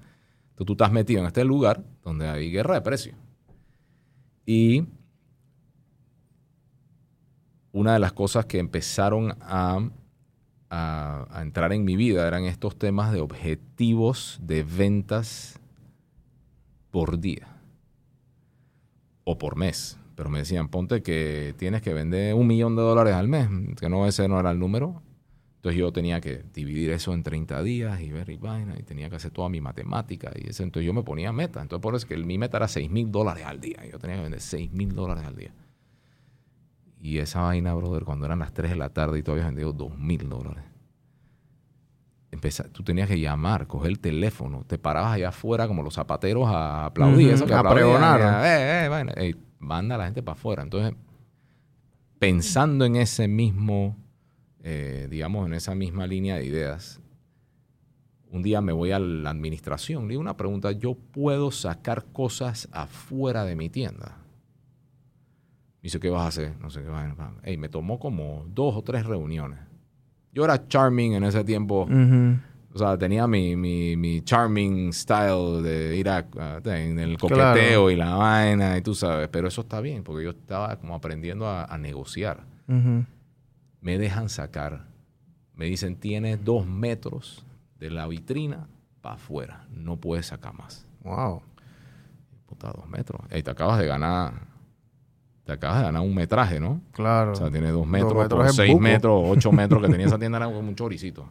B: Entonces tú estás metido en este lugar donde hay guerra de precios. Y una de las cosas que empezaron a, a, entrar en mi vida eran estos temas de objetivos de ventas por día o por mes. Pero me decían, ponte que tienes que vender un millón de dólares al mes, que no ese no era el número. Entonces yo tenía que dividir eso en 30 días y ver y vaina, y tenía que hacer toda mi matemática. Y eso, entonces yo me ponía meta. Entonces por eso que mi meta era 6 mil dólares al día. Yo tenía que vender 6 mil dólares al día. Y esa vaina, brother, cuando eran las 3 de la tarde y todavía vendido 2 mil dólares. tú tenías que llamar, coger el teléfono, te parabas allá afuera como los zapateros a aplaudir. eso que a pregonar. Eh, eh, manda a la gente para afuera. Entonces, pensando en ese mismo eh, digamos, en esa misma línea de ideas, un día me voy a la administración, le digo una pregunta, ¿yo puedo sacar cosas afuera de mi tienda? Me dice, ¿qué vas a hacer? No sé qué vas a hacer. me tomó como dos o tres reuniones. Yo era charming en ese tiempo. O sea, tenía mi, mi, charming style de ir a, en el coqueteo y la vaina y tú sabes. Pero eso está bien porque yo estaba como aprendiendo a, negociar me dejan sacar. Me dicen, tienes dos metros de la vitrina para afuera. No puedes sacar más.
A: Wow.
B: Puta, dos metros. Y te acabas de ganar. Te acabas de ganar un metraje, ¿no?
A: Claro.
B: O sea, tienes dos metros, dos seis metros, ocho metros que tenía esa tienda, era como un choricito.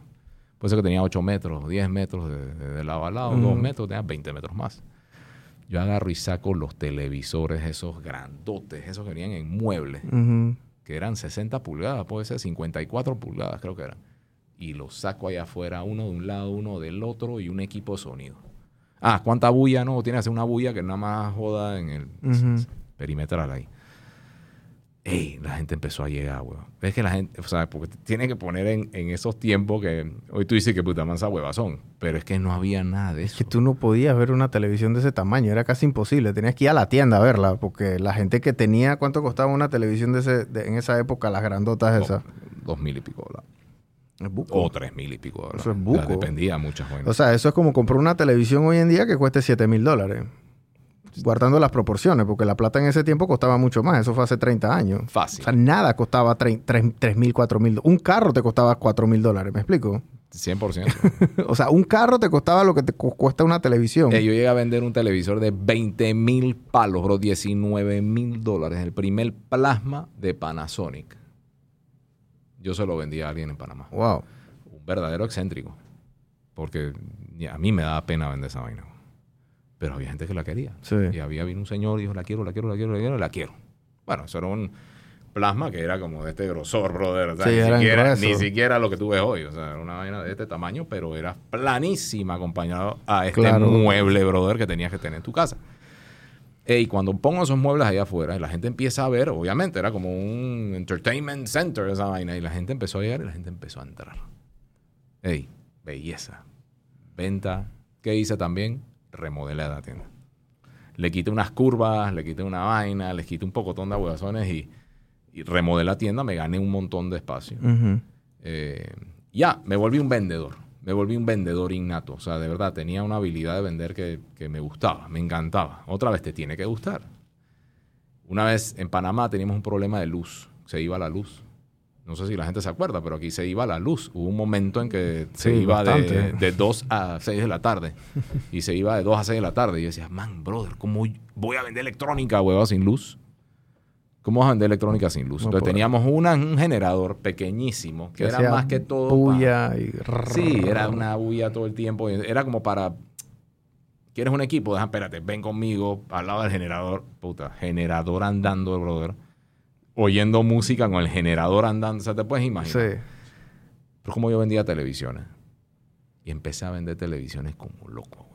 B: Puede ser que tenía ocho metros, diez metros de, lado a lado, dos metros, tenía 20 metros más. Yo agarro y saco los televisores, esos grandotes, esos que venían en muebles que eran 60 pulgadas, puede ser 54 pulgadas, creo que eran. Y los saco allá afuera, uno de un lado, uno del otro, y un equipo de sonido. Ah, ¿cuánta bulla? No, tiene que ser una bulla que nada más joda en el perimetral ahí ey, la gente empezó a llegar, weón. Es que la gente, o sea, porque tiene que poner en, esos tiempos que hoy tú dices que puta mansa son, pero es que no había nada de eso.
A: Es que tú no podías ver una televisión de ese tamaño, era casi imposible. Tenías que ir a la tienda a verla, porque la gente que tenía, ¿cuánto costaba una televisión de, ese, en esa época, las grandotas esas?
B: Dos mil y pico dólares.
A: O
B: tres mil y pico dólares.
A: Eso es buco.
B: dependía muchas
A: O sea, eso es como comprar una televisión hoy en día que cueste siete mil dólares guardando las proporciones, porque la plata en ese tiempo costaba mucho más. Eso fue hace 30 años.
B: Fácil.
A: O sea, nada costaba 3 mil, 4 mil. Un carro te costaba 4 mil dólares, ¿me explico?
B: 100%.
A: o sea, un carro te costaba lo que te cuesta una televisión.
B: Eh, yo llegué a vender un televisor de 20 mil palos, bro, 19 mil dólares. El primer plasma de Panasonic. Yo se lo vendí a alguien en Panamá.
A: Wow.
B: Un verdadero excéntrico. Porque a mí me daba pena vender esa vaina. Pero había gente que la quería. Y había vino un señor y dijo, la quiero, la quiero, la quiero, la quiero, la quiero. Bueno, eso era un plasma que era como de este grosor, brother. ni, siquiera, ni, siquiera, lo que tú ves hoy. O sea, era una vaina de este tamaño, pero era planísima acompañado a este mueble, brother, que tenías que tener en tu casa. Y cuando pongo esos muebles ahí afuera, la gente empieza a ver, obviamente, era como un entertainment center esa vaina. Y la gente empezó a llegar y la gente empezó a entrar. Ey, belleza. Venta. ¿Qué hice también? Remodelé la tienda. Le quité unas curvas, le quité una vaina, le quité un pocotón de huevazones y, y remodelé la tienda, me gané un montón de espacio. Eh, ya, me volví un vendedor. Me volví un vendedor innato. O sea, de verdad, tenía una habilidad de vender que, que me gustaba, me encantaba. Otra vez, te tiene que gustar. Una vez en Panamá teníamos un problema de luz. Se iba la luz. No sé si la gente se acuerda, pero aquí se iba la luz. Hubo un momento en que se iba de, de, 2 a 6 de la tarde. y se iba de 2 a 6 de la tarde. Y yo decía, man, brother, ¿cómo voy a vender electrónica, huevón, sin luz? ¿Cómo vas a vender electrónica sin luz? Entonces teníamos un generador pequeñísimo que, era más que todo.
A: Bulla y.
B: Sí, era una bulla todo el tiempo. Era como para. ¿Quieres un equipo? Deja, espérate, ven conmigo al lado del generador. Puta, generador andando, brother oyendo música con el generador andando. O sea, te puedes imaginar. Sí. Pero como yo vendía televisiones. Y empecé a vender televisiones como loco.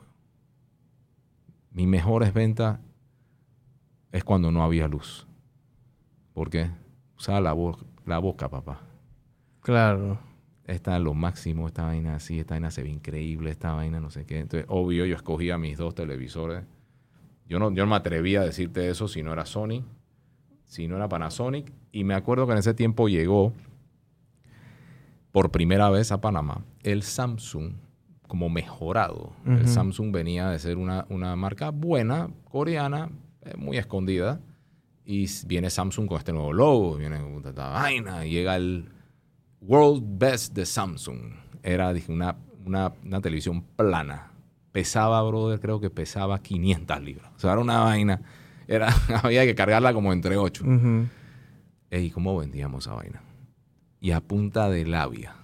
B: Mi mejores ventas es cuando no había luz. ¿Por qué? Usaba la, la boca, papá.
A: Claro.
B: Esta es lo máximo, esta vaina así, esta vaina se ve increíble, esta vaina no sé qué. Entonces, obvio, yo escogía mis dos televisores. Yo no, yo no me atrevía a decirte eso si no era Sony, si no era Panasonic. Y me acuerdo que en ese tiempo llegó por primera vez a Panamá el Samsung como mejorado. El Samsung venía de ser una, marca buena, coreana, eh, muy escondida. Y viene Samsung con este nuevo logo, viene con esta vaina, y llega el World Best de Samsung. Era dije, una, una, televisión plana. Pesaba, brother, creo que pesaba 500 libras. O sea, era una vaina. Era, había que cargarla como entre 8. ¿Y cómo vendíamos esa vaina? Y a punta de labia.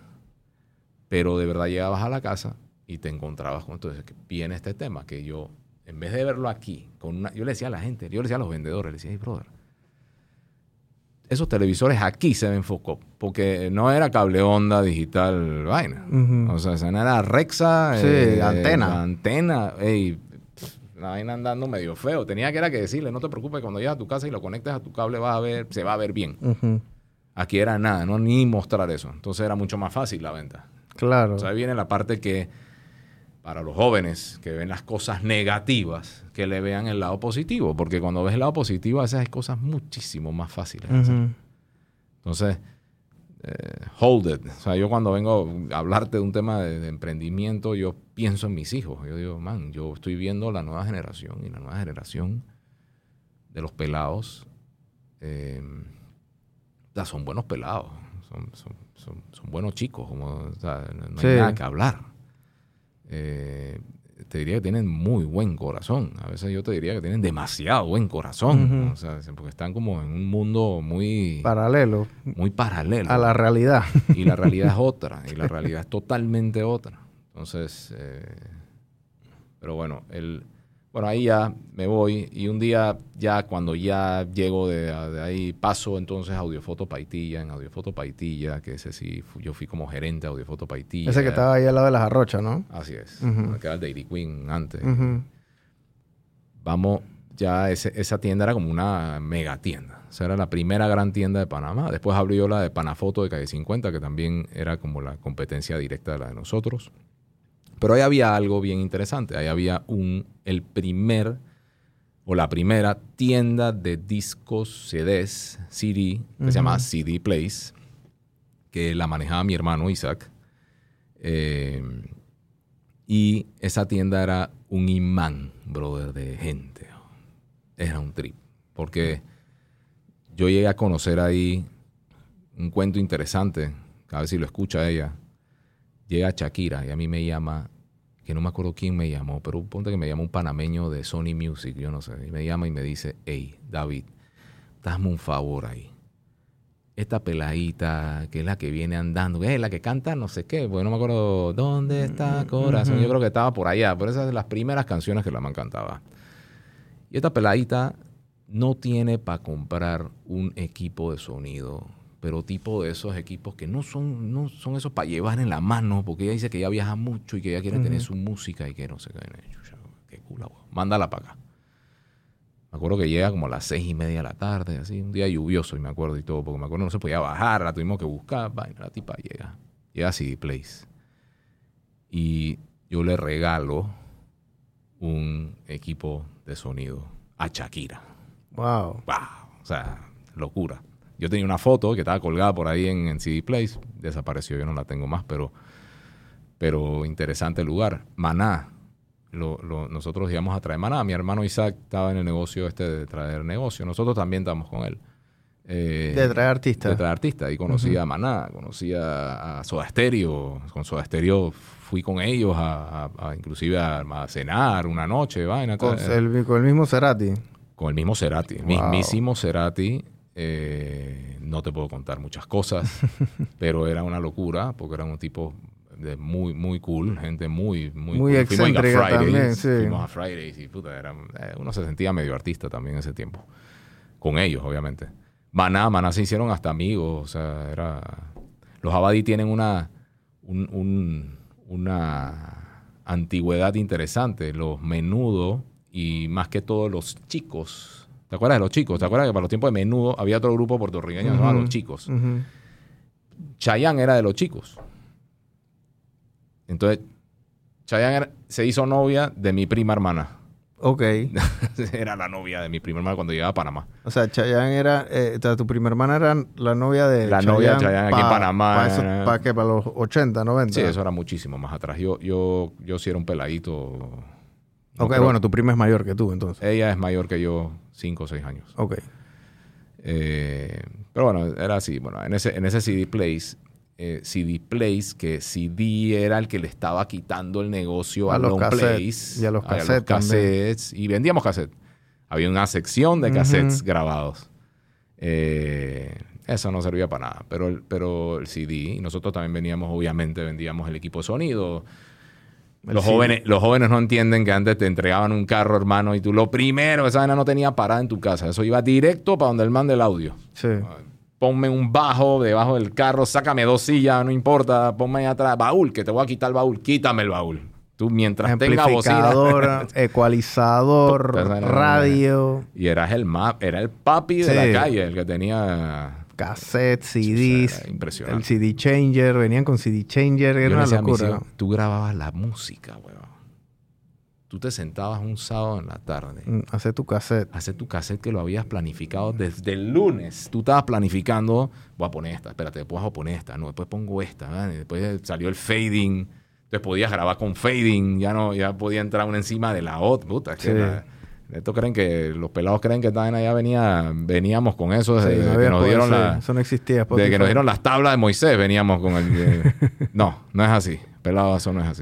B: Pero de verdad llegabas a la casa y te encontrabas con entonces viene este tema que yo en vez de verlo aquí con una, yo le decía a la gente yo le decía a los vendedores le decía hey brother esos televisores aquí se ven foco porque no era cable onda digital vaina o sea esa era Rexa
A: sí, eh, antena
B: antena hey, la vaina andando medio feo. Tenía que era que decirle no te preocupes cuando llegas a tu casa y lo conectes a tu cable vas a ver se va a ver bien aquí era nada no ni mostrar eso. Entonces era mucho más fácil la venta.
A: Claro.
B: O sea ahí viene la parte que para los jóvenes que ven las cosas negativas, que le vean el lado positivo, porque cuando ves el lado positivo, esas cosas muchísimo más fáciles. Entonces, eh, hold it. O sea, yo cuando vengo a hablarte de un tema de, emprendimiento, yo pienso en mis hijos. Yo digo, man, yo estoy viendo la nueva generación y la nueva generación de los pelados eh, son buenos pelados, son, son, buenos chicos, como, no hay nada que hablar. Eh, te diría que tienen muy buen corazón. A veces yo te diría que tienen demasiado buen corazón. o sea, porque están como en un mundo muy...
A: Paralelo.
B: Muy paralelo.
A: A la realidad.
B: Y la realidad es otra. Y la realidad es totalmente otra. Entonces, eh, pero bueno, el, bueno, ahí ya me voy y un día ya cuando ya llego de, ahí paso entonces a Audiofoto Paitilla, en Audiofoto Paitilla, que ese sí, yo fui como gerente de Audiofoto Paitilla.
A: Ese que estaba ahí al lado de las arrochas, ¿no?
B: Así es, me quedaba el Dairy Queen antes. Vamos, ya esa tienda era como una mega tienda. O sea, era la primera gran tienda de Panamá. Después abrió la de Panafoto de Calle 50, que también era como la competencia directa de la de nosotros. Pero ahí había algo bien interesante. Ahí había un, el primer o la primera tienda de discos CDs, CD, que se llama CD Place, que la manejaba mi hermano Isaac. Eh, y esa tienda era un imán, brother, de gente. Era un trip. Porque yo llegué a conocer ahí un cuento interesante, a ver si lo escucha ella. Llega Shakira y a mí me llama que no me acuerdo quién me llamó, pero ponte que me llama un panameño de Sony Music, yo no sé, y me llama y me dice, hey, David, dame un favor ahí. Esta peladita, que es la que viene andando, que es la que canta no sé qué, porque no me acuerdo dónde está corazón, yo creo que estaba por allá, pero esas son las primeras canciones que la man cantaba. Y esta peladita no tiene para comprar un equipo de sonido pero tipo de esos equipos que no son, no son esos para llevar en la mano, porque ella dice que ella viaja mucho y que ella quiere tener su música y que no se qué. Qué culo, mándala para acá. Me acuerdo que llega como a las seis y media de la tarde, así, un día lluvioso, y me acuerdo y todo, porque me acuerdo no se podía bajar, la tuvimos que buscar, vaina, la tipa llega, llega a CD Place. Y yo le regalo un equipo de sonido a Shakira.
A: Wow.
B: Wow. O sea, locura. Yo tenía una foto que estaba colgada por ahí en, CD Place, desapareció, yo no la tengo más, pero, pero interesante lugar. Maná, nosotros íbamos a traer Maná. Mi hermano Isaac estaba en el negocio este de traer negocio. Nosotros también estamos con él.
A: Eh, de traer artistas.
B: De traer artistas. Y conocí a Maná, conocí a, Soda Stereo. Con Soda Stereo fui con ellos a, inclusive a, cenar una noche. Vaina,
A: con, el, con el mismo Cerati.
B: Con el mismo Cerati. Mismísimo Cerati. Eh, no te puedo contar muchas cosas, pero era una locura porque era un tipo de muy, muy cool, gente muy, muy,
A: muy excéntrica también,
B: Fuimos a Fridays y puta, era, eh, uno se sentía medio artista también en ese tiempo. Con ellos, obviamente. Maná, Maná se hicieron hasta amigos, o sea, era... Los Abadi tienen una, un, una antigüedad interesante. Los menudo y más que todo los chicos. ¿Te acuerdas de los chicos? ¿Te acuerdas que para los tiempos de menudo había otro grupo puertorriqueño llamado Los Chicos? Chayanne era de los chicos. Entonces, Chayanne se hizo novia de mi prima hermana.
A: Ok.
B: era la novia de mi prima hermana cuando llegaba a Panamá.
A: O sea, Chayanne era, eh, tu prima hermana era la novia de
B: La novia de Chayanne aquí en Panamá.
A: ¿Para qué? ¿Para los 80, 90?
B: Sí, eso era muchísimo más atrás. Yo, yo, yo sí era un peladito.
A: Ok, bueno, tu prima es mayor que tú entonces.
B: Ella es mayor que yo, 5 o 6 años.
A: Ok.
B: Eh, pero bueno, era así. Bueno, en ese, en ese CD Place eh, CD Place, que CD era el que le estaba quitando el negocio a, los cassettes,
A: y a los cassettes,
B: y vendíamos cassettes. Había una sección de cassettes grabados. Eh, eso no servía para nada, pero el, pero el CD, y nosotros también veníamos, obviamente, vendíamos el equipo de sonido. Los jóvenes, los jóvenes no entienden que antes te entregaban un carro, hermano, y tú lo primero, esa vaina no tenía parada en tu casa. Eso iba directo para donde el man del audio.
A: Sí. Ah,
B: ponme un bajo debajo del carro, sácame dos sillas, no importa, ponme ahí atrás, baúl, que te voy a quitar el baúl, quítame el baúl. Tú mientras tenga bocina,
A: ecualizador, radio.
B: Y eras el map, era el papi de la calle, el que tenía
A: cassette, CDs,
B: impresionante.
A: El CD changer, venían con CD changer, era una locura.
B: tú grababas la música, weón tú te sentabas un sábado en la tarde.
A: Mm, hacer tu cassette.
B: Hacer tu cassette que lo habías planificado desde el lunes. Tú estabas planificando, voy a poner esta, espérate, después voy a poner esta, no, después pongo esta, después salió el fading. Entonces podías grabar con fading, ya no, ya podía entrar una encima de la otra. Puta, esto creen que los pelados creen que también allá venía, veníamos con eso desde que nos dieron la,
A: eso no existía.
B: Desde que nos dieron las tablas de Moisés veníamos con el. no, no es así. Pelado, eso no es así.